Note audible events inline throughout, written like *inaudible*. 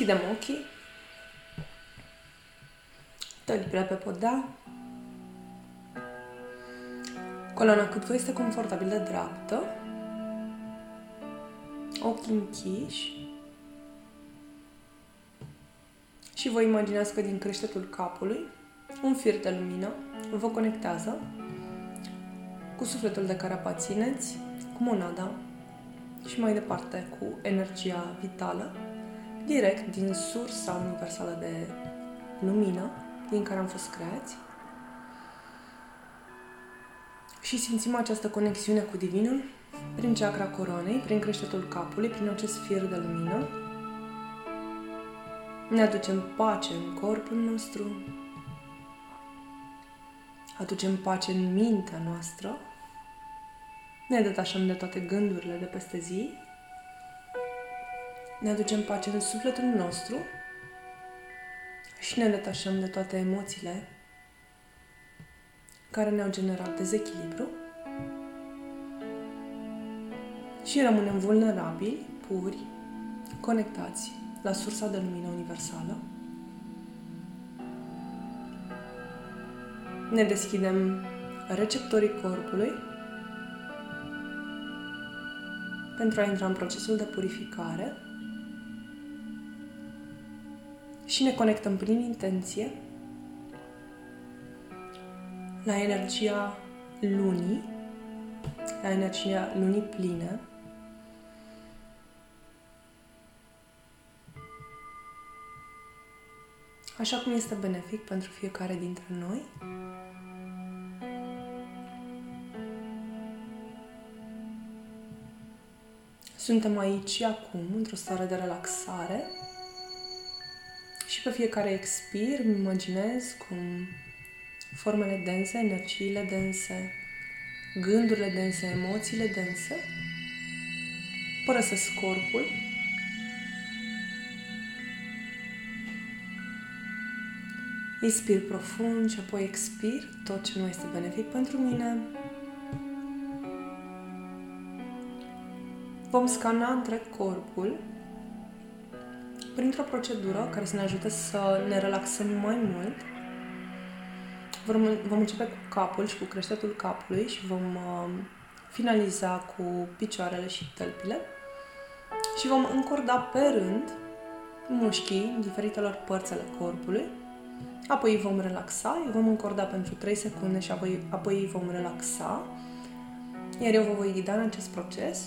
Închidem ochii. Tălpile pe podea. Coloana cât vă este confortabil de dreaptă. Ochii închiși. Și vă imaginați că din creștetul capului un fir de lumină vă conectează cu sufletul de care aparțineți, cu monada și mai departe cu energia vitală, direct din sursa universală de lumină din care am fost creați. Și simțim această conexiune cu Divinul prin chakra coroanei, prin creștetul capului, prin acest fir de lumină. Ne aducem pace în corpul nostru, aducem pace în mintea noastră, ne detașăm de toate gândurile de peste zi, ne aducem pace în sufletul nostru și ne detașăm de toate emoțiile care ne-au generat dezechilibru și rămânem vulnerabili, puri, conectați la sursa de lumină universală. Ne deschidem receptorii corpului pentru a intra în procesul de purificare și ne conectăm prin intenție la energia lunii, la energia lunii pline, așa cum este benefic pentru fiecare dintre noi. Suntem aici și acum, într-o stare de relaxare și pe fiecare expir îmi imaginez cum formele dense, energiile dense, gândurile dense, emoțiile dense părăsesc corpul Inspir profund și apoi expir tot ce nu este benefic pentru mine. Vom scana întreg corpul printr-o procedură care să ne ajute să ne relaxăm mai mult. Vom, vom începe cu capul și cu creștetul capului și vom uh, finaliza cu picioarele și tălpile și vom încorda pe rând mușchii diferitelor părți ale corpului. Apoi vom relaxa, îi vom încorda pentru 3 secunde și apoi, apoi îi vom relaxa. Iar eu vă voi ghida în acest proces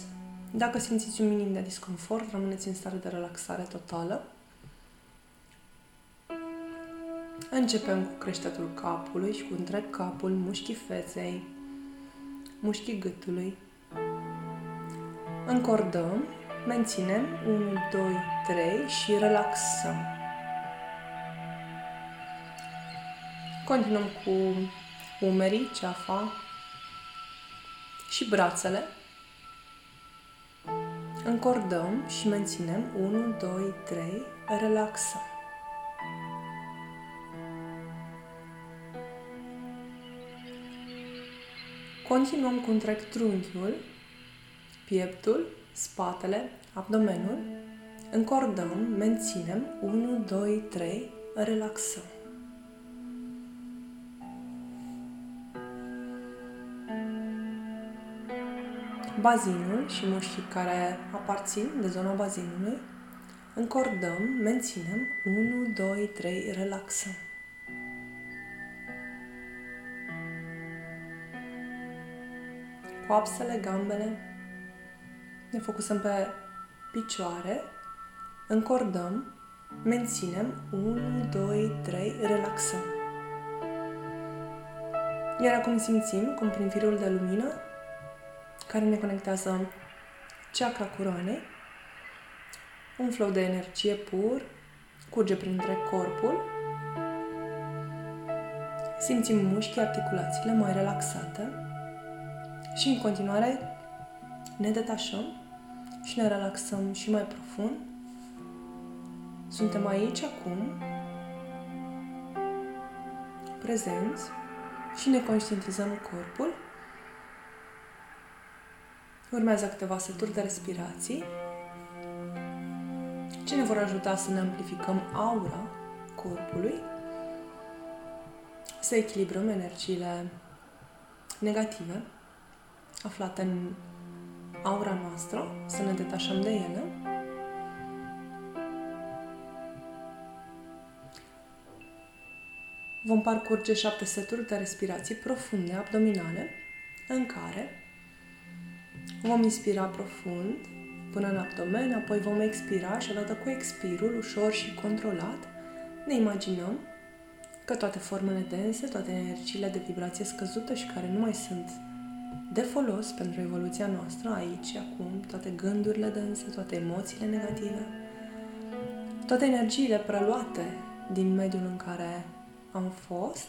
dacă simțiți un minim de disconfort, rămâneți în stare de relaxare totală. Începem cu creștetul capului și cu întreg capul, mușchii feței, mușchii gâtului. Încordăm, menținem 1, 2, 3 și relaxăm. Continuăm cu umerii, ceafa și brațele. Încordăm și menținem 1, 2, 3, relaxăm. Continuăm cu întreg trunchiul, pieptul, spatele, abdomenul. Încordăm, menținem 1, 2, 3, relaxăm. Bazinul și mușchii care aparțin de zona bazinului, încordăm, menținem 1, 2, 3, relaxăm. Coapsele, gambele, ne focusăm pe picioare, încordăm, menținem 1, 2, 3, relaxăm. Iar acum simțim cum prin firul de lumină care ne conectează chakra coroanei. Un flow de energie pur curge printre corpul. Simțim mușchii, articulațiile mai relaxate și în continuare ne detașăm și ne relaxăm și mai profund. Suntem aici acum, prezenți și ne conștientizăm corpul Urmează câteva seturi de respirații ce ne vor ajuta să ne amplificăm aura corpului, să echilibrăm energiile negative aflate în aura noastră, să ne detașăm de ele. Vom parcurge șapte seturi de respirații profunde, abdominale, în care vom inspira profund până în abdomen, apoi vom expira și odată cu expirul, ușor și controlat, ne imaginăm că toate formele dense, toate energiile de vibrație scăzută și care nu mai sunt de folos pentru evoluția noastră aici, acum, toate gândurile dense, toate emoțiile negative, toate energiile preluate din mediul în care am fost,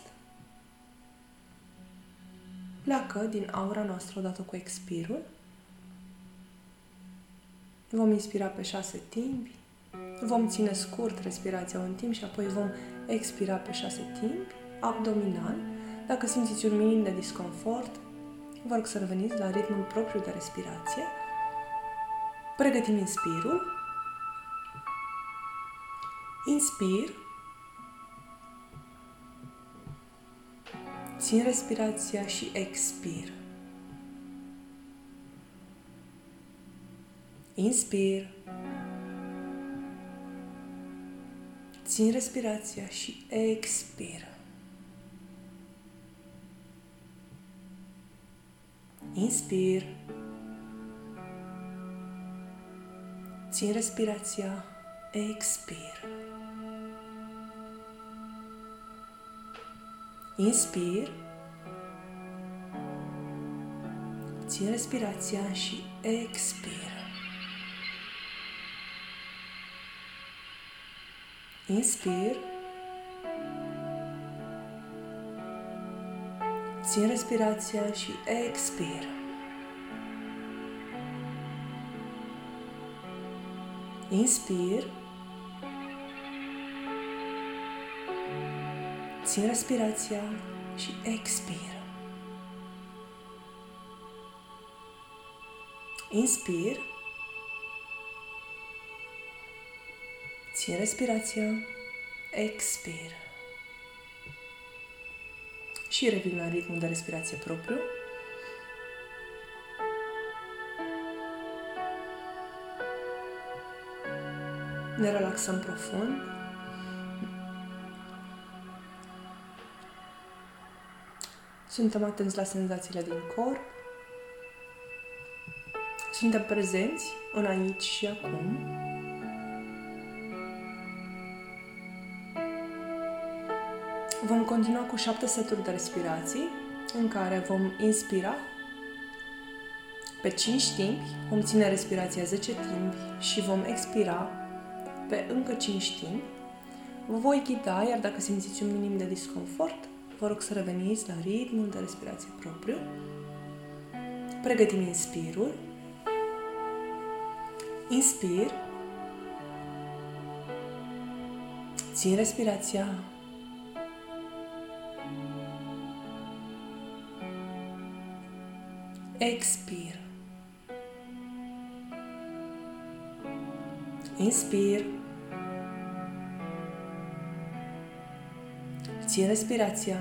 pleacă din aura noastră odată cu expirul. Vom inspira pe șase timpi, vom ține scurt respirația un timp și apoi vom expira pe șase timpi, abdominal. Dacă simțiți un minim de disconfort, vă rog să reveniți la ritmul propriu de respirație. Pregătim inspirul. Inspir. Țin respirația și expir. Inspir. Țin respirația și expir. Inspir. Țin respirația. Expir. Inspir. Țin respirația și expir. Inspir. Țin respirația și expir. Inspir. Țin respirația și expir. Inspir. Țin respirația. Expir și revin la ritmul de respirație propriu. Ne relaxăm profund. Suntem atenți la senzațiile din corp. Suntem prezenți în aici și acum. Vom continua cu șapte seturi de respirații în care vom inspira pe 5 timpi, vom ține respirația 10 timpi și vom expira pe încă 5 timpi. Vă voi ghida, iar dacă simțiți un minim de disconfort, vă rog să reveniți la ritmul de respirație propriu. Pregătim inspirul. Inspir. Țin respirația Expir. Inspir. Țin respirația.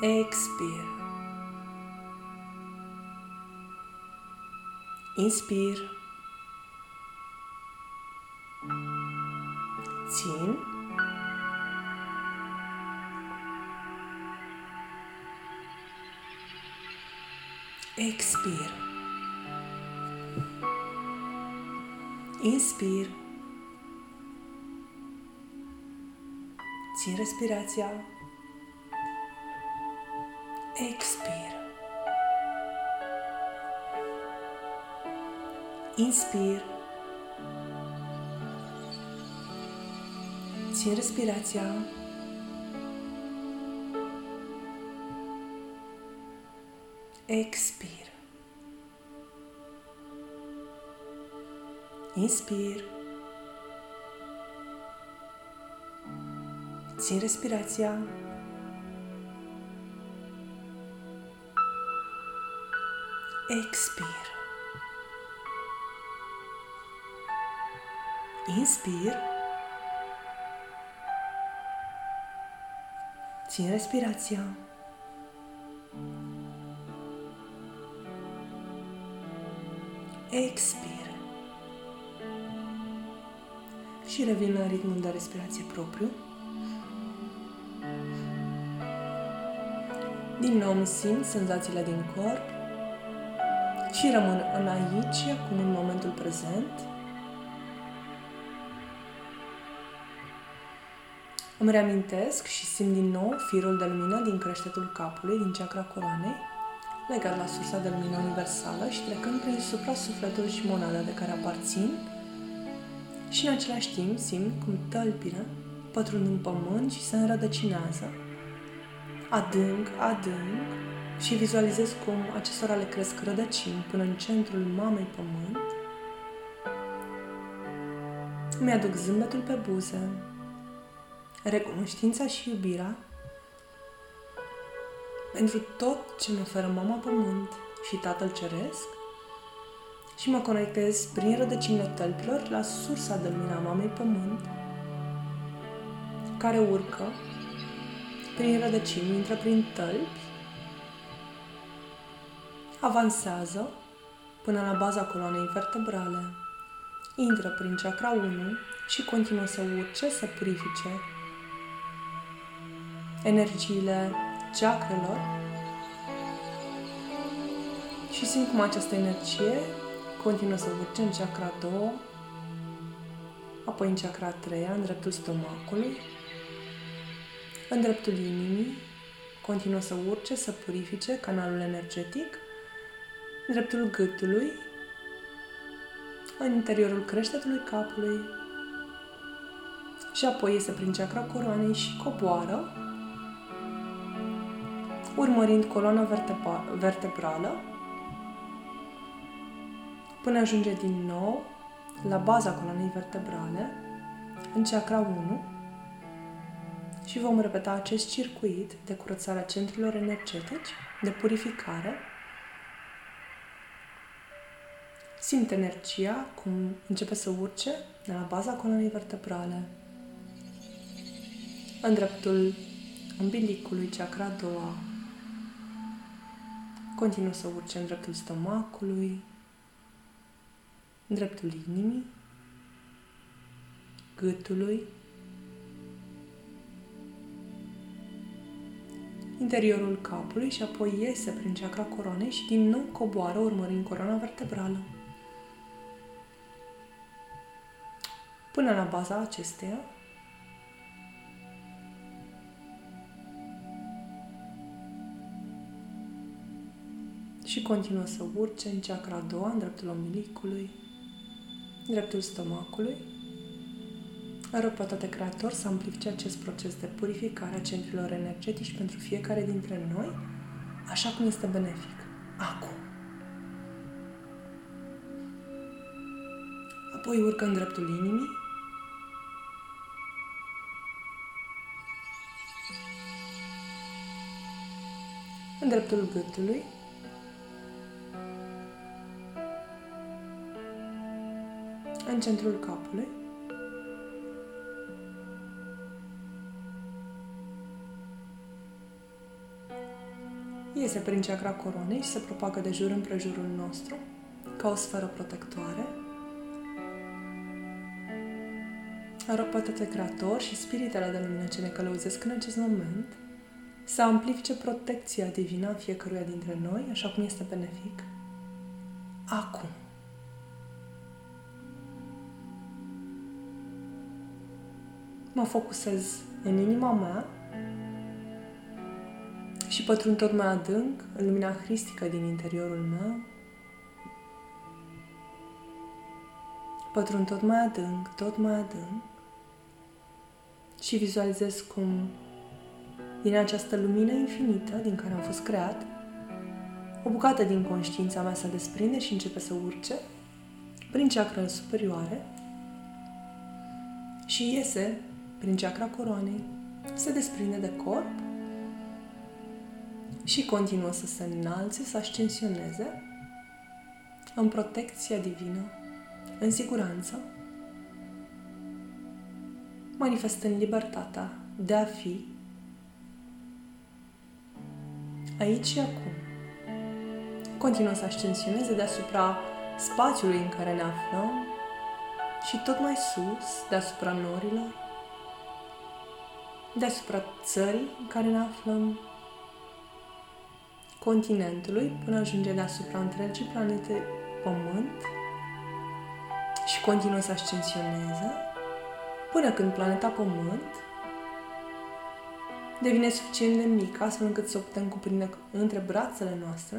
Expir. Inspir. Țin. Expir. Inspir. Țin respirația. Expir. Inspir. Țin respirația. Expir. Inspir. Țin respirația. Expir. Inspir. Țin respirația. Expir. Și revin la ritmul de respirație propriu. Din nou îmi simt senzațiile din corp și rămân în aici, acum în momentul prezent. Îmi reamintesc și simt din nou firul de lumină din creștetul capului, din chakra coroanei, legat la sursa de lumină universală și trecând prin supra-sufletul și monada de care aparțin și în același timp simt cum tălpină pătrund în pământ și se înrădăcinează adânc, adânc și vizualizez cum acestora le cresc rădăcini până în centrul mamei pământ. Mi-aduc zâmbetul pe buze, recunoștința și iubirea pentru tot ce mi oferă mama pământ și tatăl ceresc și mă conectez prin rădăcinile tălpilor la sursa de lumina mamei pământ care urcă prin rădăcini, intră prin tălpi, avansează până la baza coloanei vertebrale, intră prin chakra 1 și continuă să urce, să purifice energiile chakrelor și simt cum această energie continuă să urce în chakra 2, apoi în chakra 3, în dreptul stomacului, în dreptul inimii, continuă să urce, să purifice canalul energetic, în dreptul gâtului, în interiorul creștetului capului și apoi iese prin chakra coroanei și coboară, urmărind coloana vertebrală, până ajunge din nou la baza coloanei vertebrale, în chakra 1, și vom repeta acest circuit de curățare a centrilor energetici, de purificare. Simt energia cum începe să urce de la baza coloanei vertebrale în dreptul umbilicului, chakra a doua. Continuă să urce în dreptul stomacului, în dreptul inimii, gâtului, interiorul capului și apoi iese prin chakra coroanei și din nou coboară urmărind coroana vertebrală. Până la baza acesteia, și continuă să urce în chakra a doua, în dreptul ombilicului, în dreptul stomacului, rog pe toate creator să amplifice acest proces de purificare a centrilor energetici pentru fiecare dintre noi, așa cum este benefic. Acum. Apoi urcă în dreptul inimii, în dreptul gâtului, în centrul capului, iese prin chakra coroanei și se propagă de jur împrejurul nostru, ca o sferă protectoare. Rog pe toate creator și spiritele de lumină ce ne călăuzesc în acest moment să amplifice protecția divină a fiecăruia dintre noi, așa cum este benefic. Acum. Mă focusez în inima mea și pătrund tot mai adânc în lumina hristică din interiorul meu. Pătrund tot mai adânc, tot mai adânc și vizualizez cum din această lumină infinită din care am fost creat, o bucată din conștiința mea se desprinde și începe să urce prin chakrele superioare și iese prin chakra coroanei, se desprinde de corp și continuă să se înalțe, să ascensioneze în protecția divină, în siguranță, manifestând libertatea de a fi aici și acum. Continuă să ascensioneze deasupra spațiului în care ne aflăm și tot mai sus, deasupra norilor, deasupra țării în care ne aflăm, continentului, până ajunge deasupra întregii planete Pământ și continuă să ascensioneze până când planeta Pământ devine suficient de mică astfel încât să o putem cuprinde între brațele noastre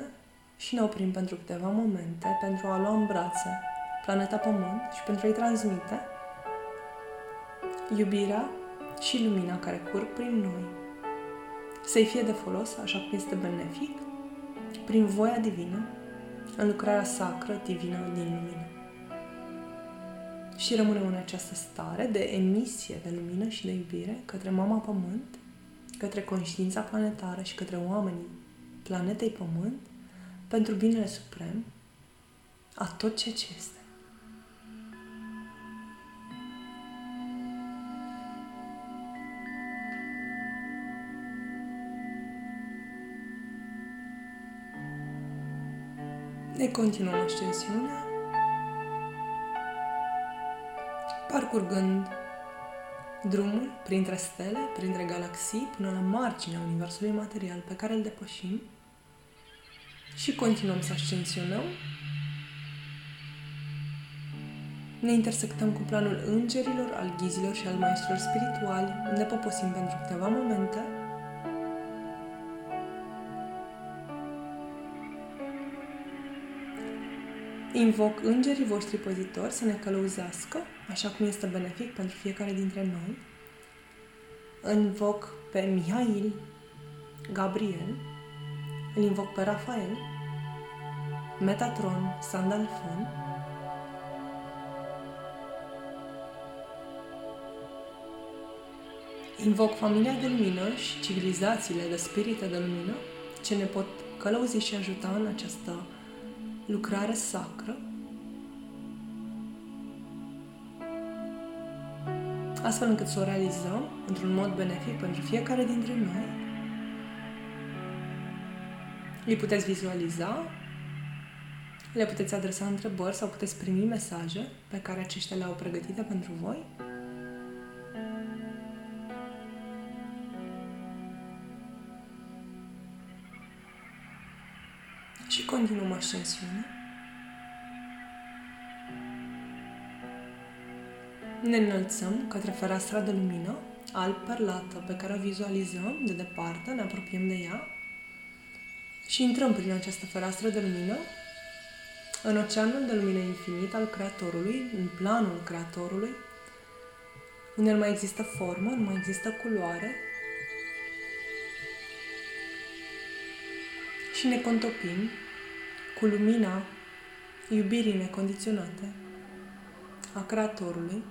și ne oprim pentru câteva momente pentru a lua în brațe planeta Pământ și pentru a-i transmite iubirea și lumina care curg prin noi să-i fie de folos așa cum este benefic prin voia divină în lucrarea sacră divină din lumină. Și rămânem în această stare de emisie de lumină și de iubire către Mama Pământ, către conștiința planetară și către oamenii planetei Pământ, pentru binele suprem a tot ceea ce este. Ne continuăm ascensiunea, parcurgând drumul printre stele, printre galaxii, până la marginea Universului material pe care îl depășim și continuăm să ascensionăm. Ne intersectăm cu planul îngerilor, al ghizilor și al maestrilor spirituali, unde poposim pentru câteva momente – Invoc îngerii voștri păzitori să ne călăuzească, așa cum este benefic pentru fiecare dintre noi. Invoc pe Mihail, Gabriel, îl invoc pe Rafael, Metatron, Sandalfon, Invoc familia de lumină și civilizațiile de spirite de lumină ce ne pot călăuzi și ajuta în această lucrare sacră, astfel încât să o realizăm într-un mod benefic pentru fiecare dintre noi. Îi puteți vizualiza, le puteți adresa întrebări sau puteți primi mesaje pe care aceștia le-au pregătite pentru voi. Și continuăm ascensiunea. Ne înălțăm către fereastra de lumină, alb perlată, pe care o vizualizăm de departe, ne apropiem de ea și intrăm prin această fereastră de lumină în oceanul de lumină infinit al Creatorului, în planul Creatorului, unde nu mai există formă, nu mai există culoare, și ne contopim cu lumina iubirii necondiționate a Creatorului,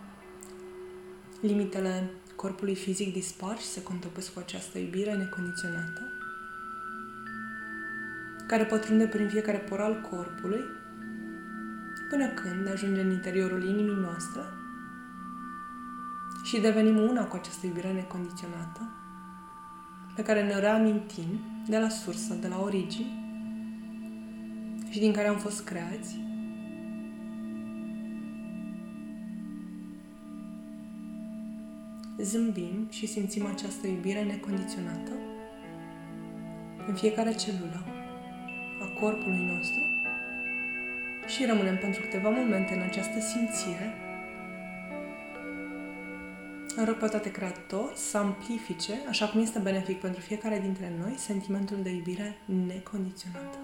limitele corpului fizic dispar și se contopesc cu această iubire necondiționată, care pătrunde prin fiecare por al corpului, până când ajunge în interiorul inimii noastre și devenim una cu această iubire necondiționată, pe care ne reamintim de la sursă, de la origini, și din care am fost creați. Zâmbim și simțim această iubire necondiționată în fiecare celulă a corpului nostru și rămânem pentru câteva momente în această simțire. Rog pe toate Creator să amplifice, așa cum este benefic pentru fiecare dintre noi, sentimentul de iubire necondiționată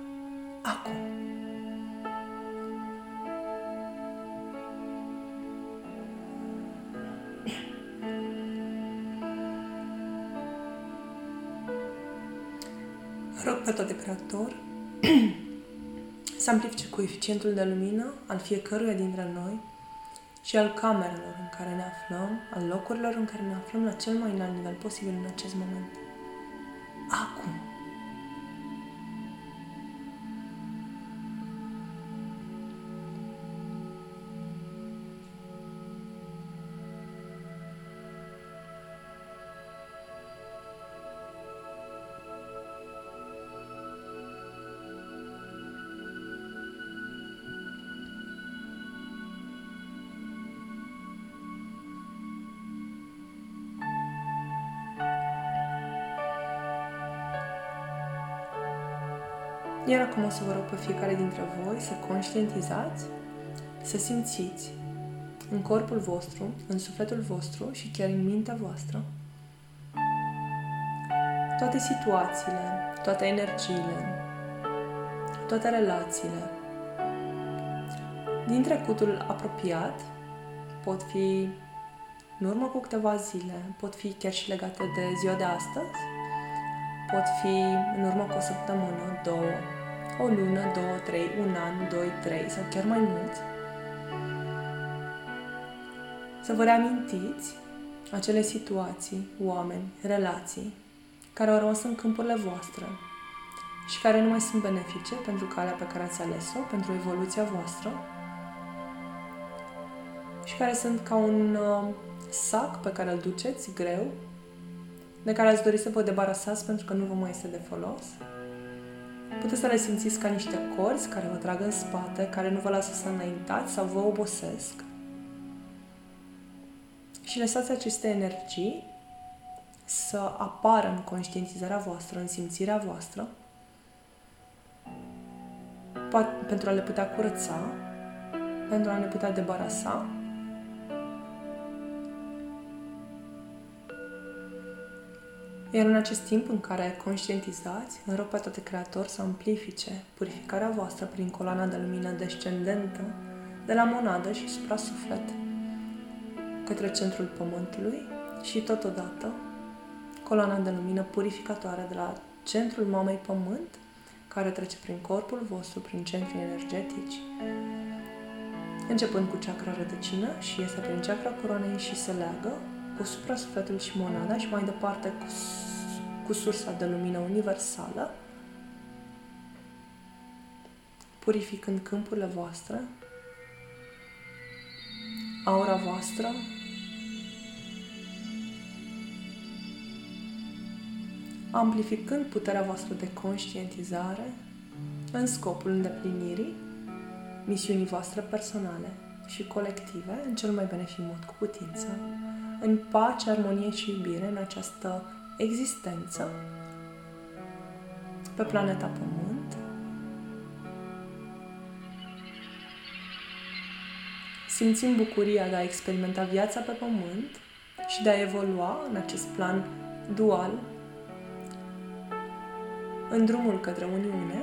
acum. Rog pe toate creator *clears throat* să amplifice coeficientul de lumină al fiecăruia dintre noi și al camerelor în care ne aflăm, al locurilor în care ne aflăm la cel mai înalt nivel posibil în acest moment. Acum. Iar acum o să vă rog pe fiecare dintre voi să conștientizați, să simțiți în corpul vostru, în sufletul vostru și chiar în mintea voastră toate situațiile, toate energiile, toate relațiile. Din trecutul apropiat pot fi în urmă cu câteva zile, pot fi chiar și legate de ziua de astăzi, pot fi în urmă cu o săptămână, două, o lună, două, trei, un an, doi, trei sau chiar mai mulți. Să vă reamintiți acele situații, oameni, relații care au rămas în câmpurile voastre și care nu mai sunt benefice pentru calea pe care ați ales-o, pentru evoluția voastră și care sunt ca un uh, sac pe care îl duceți greu, de care ați dori să vă debarasați pentru că nu vă mai este de folos. Puteți să le simțiți ca niște corzi care vă trag în spate, care nu vă lasă să înaintați sau vă obosesc. Și lăsați aceste energii să apară în conștientizarea voastră, în simțirea voastră, pentru a le putea curăța, pentru a ne putea debarasa Iar în acest timp în care conștientizați, în rog pe toate creator să amplifice purificarea voastră prin coloana de lumină descendentă de la monadă și supra-suflet către centrul Pământului și totodată coloana de lumină purificatoare de la centrul Mamei Pământ care trece prin corpul vostru, prin centri energetici, începând cu chakra rădăcină și iese prin chakra coroanei și se leagă cu supra-sufletul și monada și mai departe cu, cu sursa de lumină universală, purificând câmpurile voastre, aura voastră, amplificând puterea voastră de conștientizare în scopul îndeplinirii misiunii voastre personale și colective în cel mai benefic mod cu putință în pace, armonie și iubire în această existență. Pe planeta Pământ. Simțim bucuria de a experimenta viața pe Pământ și de a evolua în acest plan dual în drumul către Uniune.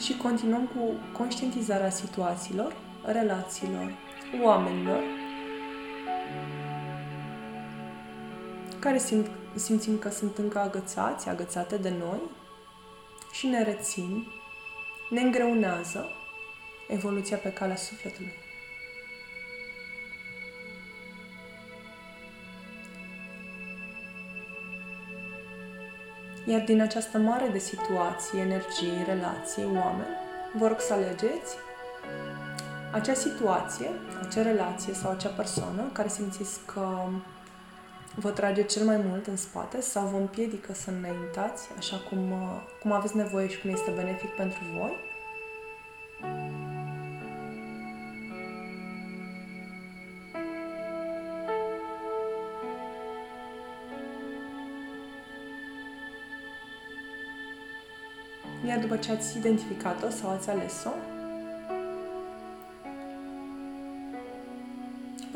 Și continuăm cu conștientizarea situațiilor, relațiilor, oamenilor care simt, simțim că sunt încă agățați, agățate de noi și ne rețin, ne îngreunează evoluția pe calea sufletului. Iar din această mare de situații, energii, relații, oameni, vă rog să alegeți acea situație, acea relație sau acea persoană care simțiți că vă trage cel mai mult în spate sau vă împiedică să înaintați așa cum, cum aveți nevoie și cum este benefic pentru voi. Iar după ce ați identificat-o sau ați ales-o,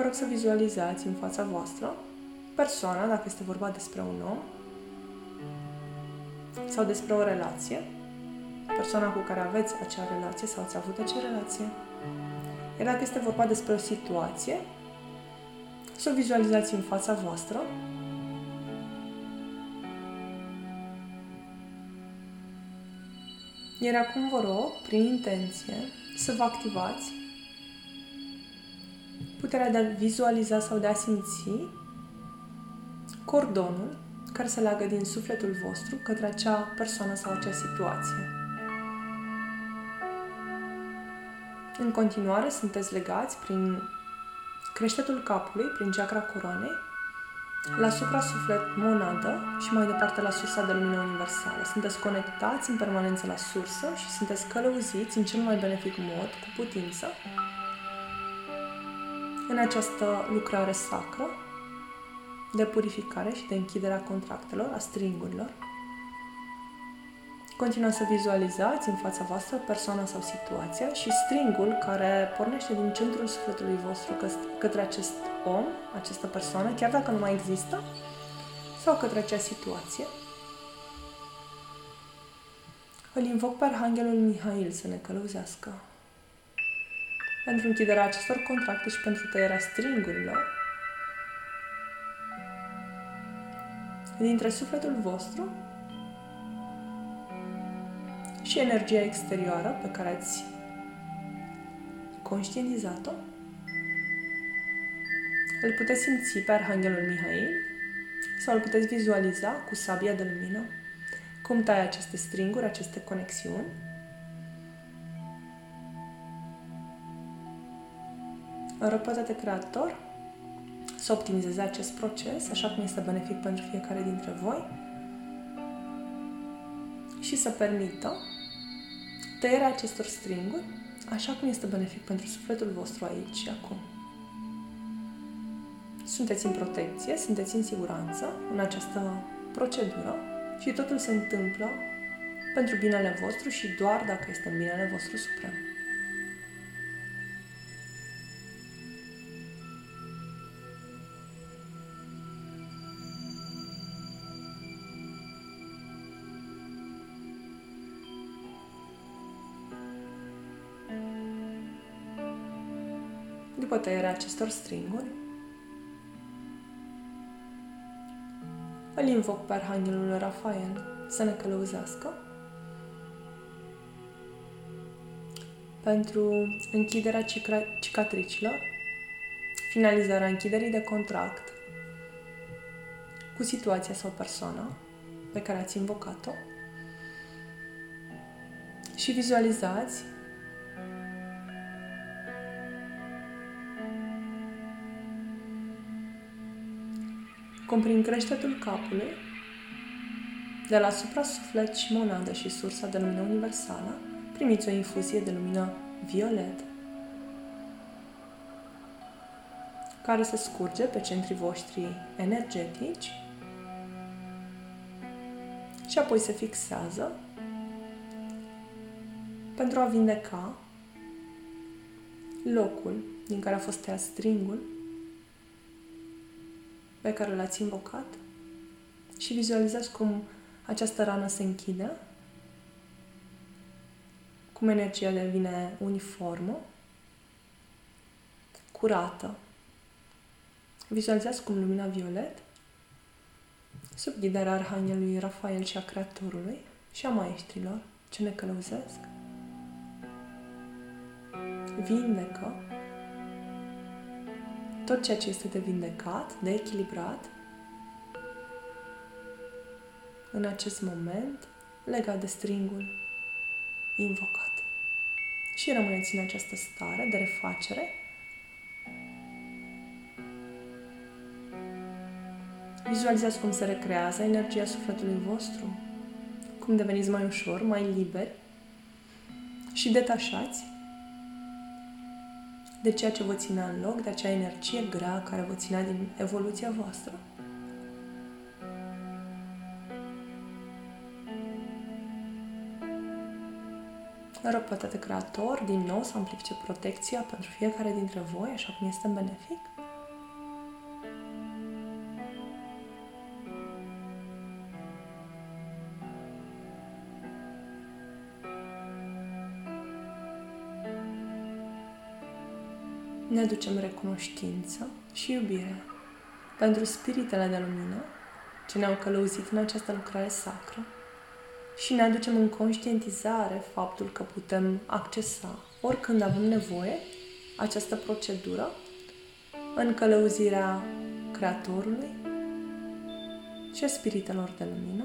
vă rog să vizualizați în fața voastră persoana, dacă este vorba despre un om sau despre o relație, persoana cu care aveți acea relație sau ați avut acea relație. Iar dacă este vorba despre o situație, să o vizualizați în fața voastră Iar acum vă rog, prin intenție, să vă activați puterea de a vizualiza sau de a simți cordonul care se leagă din sufletul vostru către acea persoană sau acea situație. În continuare, sunteți legați prin creștetul capului, prin chakra coroanei, la supra-suflet monadă și mai departe la sursa de lumină universală. Sunteți conectați în permanență la sursă și sunteți călăuziți în cel mai benefic mod, cu putință, în această lucrare sacră de purificare și de închiderea contractelor, a stringurilor, Continuați să vizualizați în fața voastră persoana sau situația și stringul care pornește din centrul sufletului vostru către acest om, această persoană, chiar dacă nu mai există, sau către acea situație. Îl invoc pe Arhanghelul Mihail să ne călăuzească pentru închiderea acestor contracte și pentru tăierea stringurilor dintre sufletul vostru și energia exterioară pe care ați conștientizat-o. Îl puteți simți pe Arhanghelul Mihail sau îl puteți vizualiza cu sabia de lumină cum taie aceste stringuri, aceste conexiuni. Răpătă-te creator să optimizeze acest proces așa cum este benefic pentru fiecare dintre voi și să permită tăierea acestor stringuri așa cum este benefic pentru sufletul vostru aici și acum. Sunteți în protecție, sunteți în siguranță în această procedură și totul se întâmplă pentru binele vostru și doar dacă este în binele vostru suprem. Tăierea acestor stringuri, îl invoc pe Arhanghelul Rafael să ne călăuzească. Pentru închiderea cicatricilor, finalizarea închiderii de contract cu situația sau persoana pe care ați invocat-o și vizualizați cum prin creștetul capului, de la suprasuflet și monadă și sursa de lumină universală, primiți o infuzie de lumină violet care se scurge pe centrii voștri energetici și apoi se fixează pentru a vindeca locul din care a fost tăiat stringul pe care l-ați invocat și vizualizați cum această rană se închide, cum energia devine uniformă, curată. Vizualizați cum lumina violet, sub ghidarea Arhanghelului Rafael și a Creatorului și a Maestrilor ce ne călăuzesc, vindecă tot ceea ce este de vindecat, de echilibrat, în acest moment legat de stringul invocat. Și rămâneți în această stare de refacere. Vizualizați cum se recrează energia sufletului vostru, cum deveniți mai ușor, mai liberi și detașați de ceea ce vă ținea în loc, de acea energie grea care vă ținea din evoluția voastră. Rog pe Creator din nou să amplifice protecția pentru fiecare dintre voi, așa cum este benefic. Ne aducem recunoștință și iubire pentru spiritele de lumină ce ne-au călăuzit în această lucrare sacră și ne aducem în conștientizare faptul că putem accesa oricând avem nevoie această procedură în călăuzirea Creatorului și a spiritelor de lumină.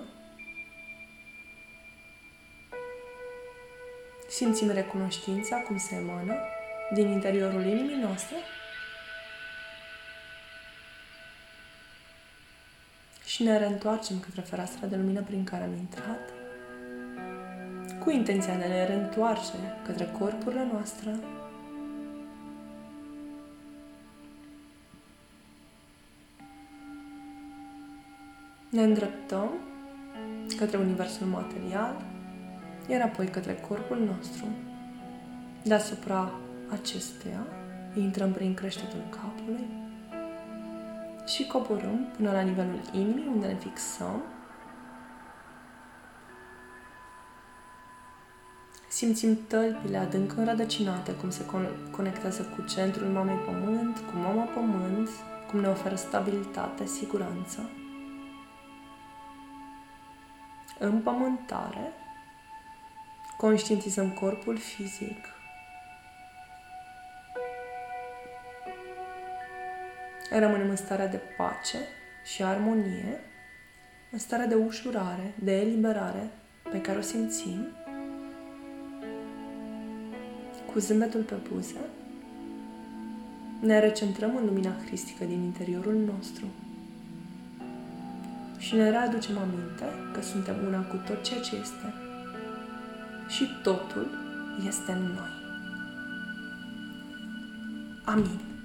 Simțim recunoștința cum se emană din interiorul inimii noastre și ne reîntoarcem către fereastra de lumină prin care am intrat cu intenția de a ne reîntoarce către corpurile noastre ne îndreptăm către universul material iar apoi către corpul nostru. Deasupra acestuia intrăm prin creștetul capului și coborâm până la nivelul inimii, unde ne fixăm. Simțim tălpile adânc înrădăcinate, cum se conectează cu centrul Mamei Pământ, cu Mama Pământ, cum ne oferă stabilitate, siguranță. Împământare, conștientizăm corpul fizic, rămânem în starea de pace și armonie, în starea de ușurare, de eliberare pe care o simțim, cu zâmbetul pe buze, ne recentrăm în lumina cristică din interiorul nostru și ne readucem aminte că suntem una cu tot ceea ce este și totul este în noi. Amin.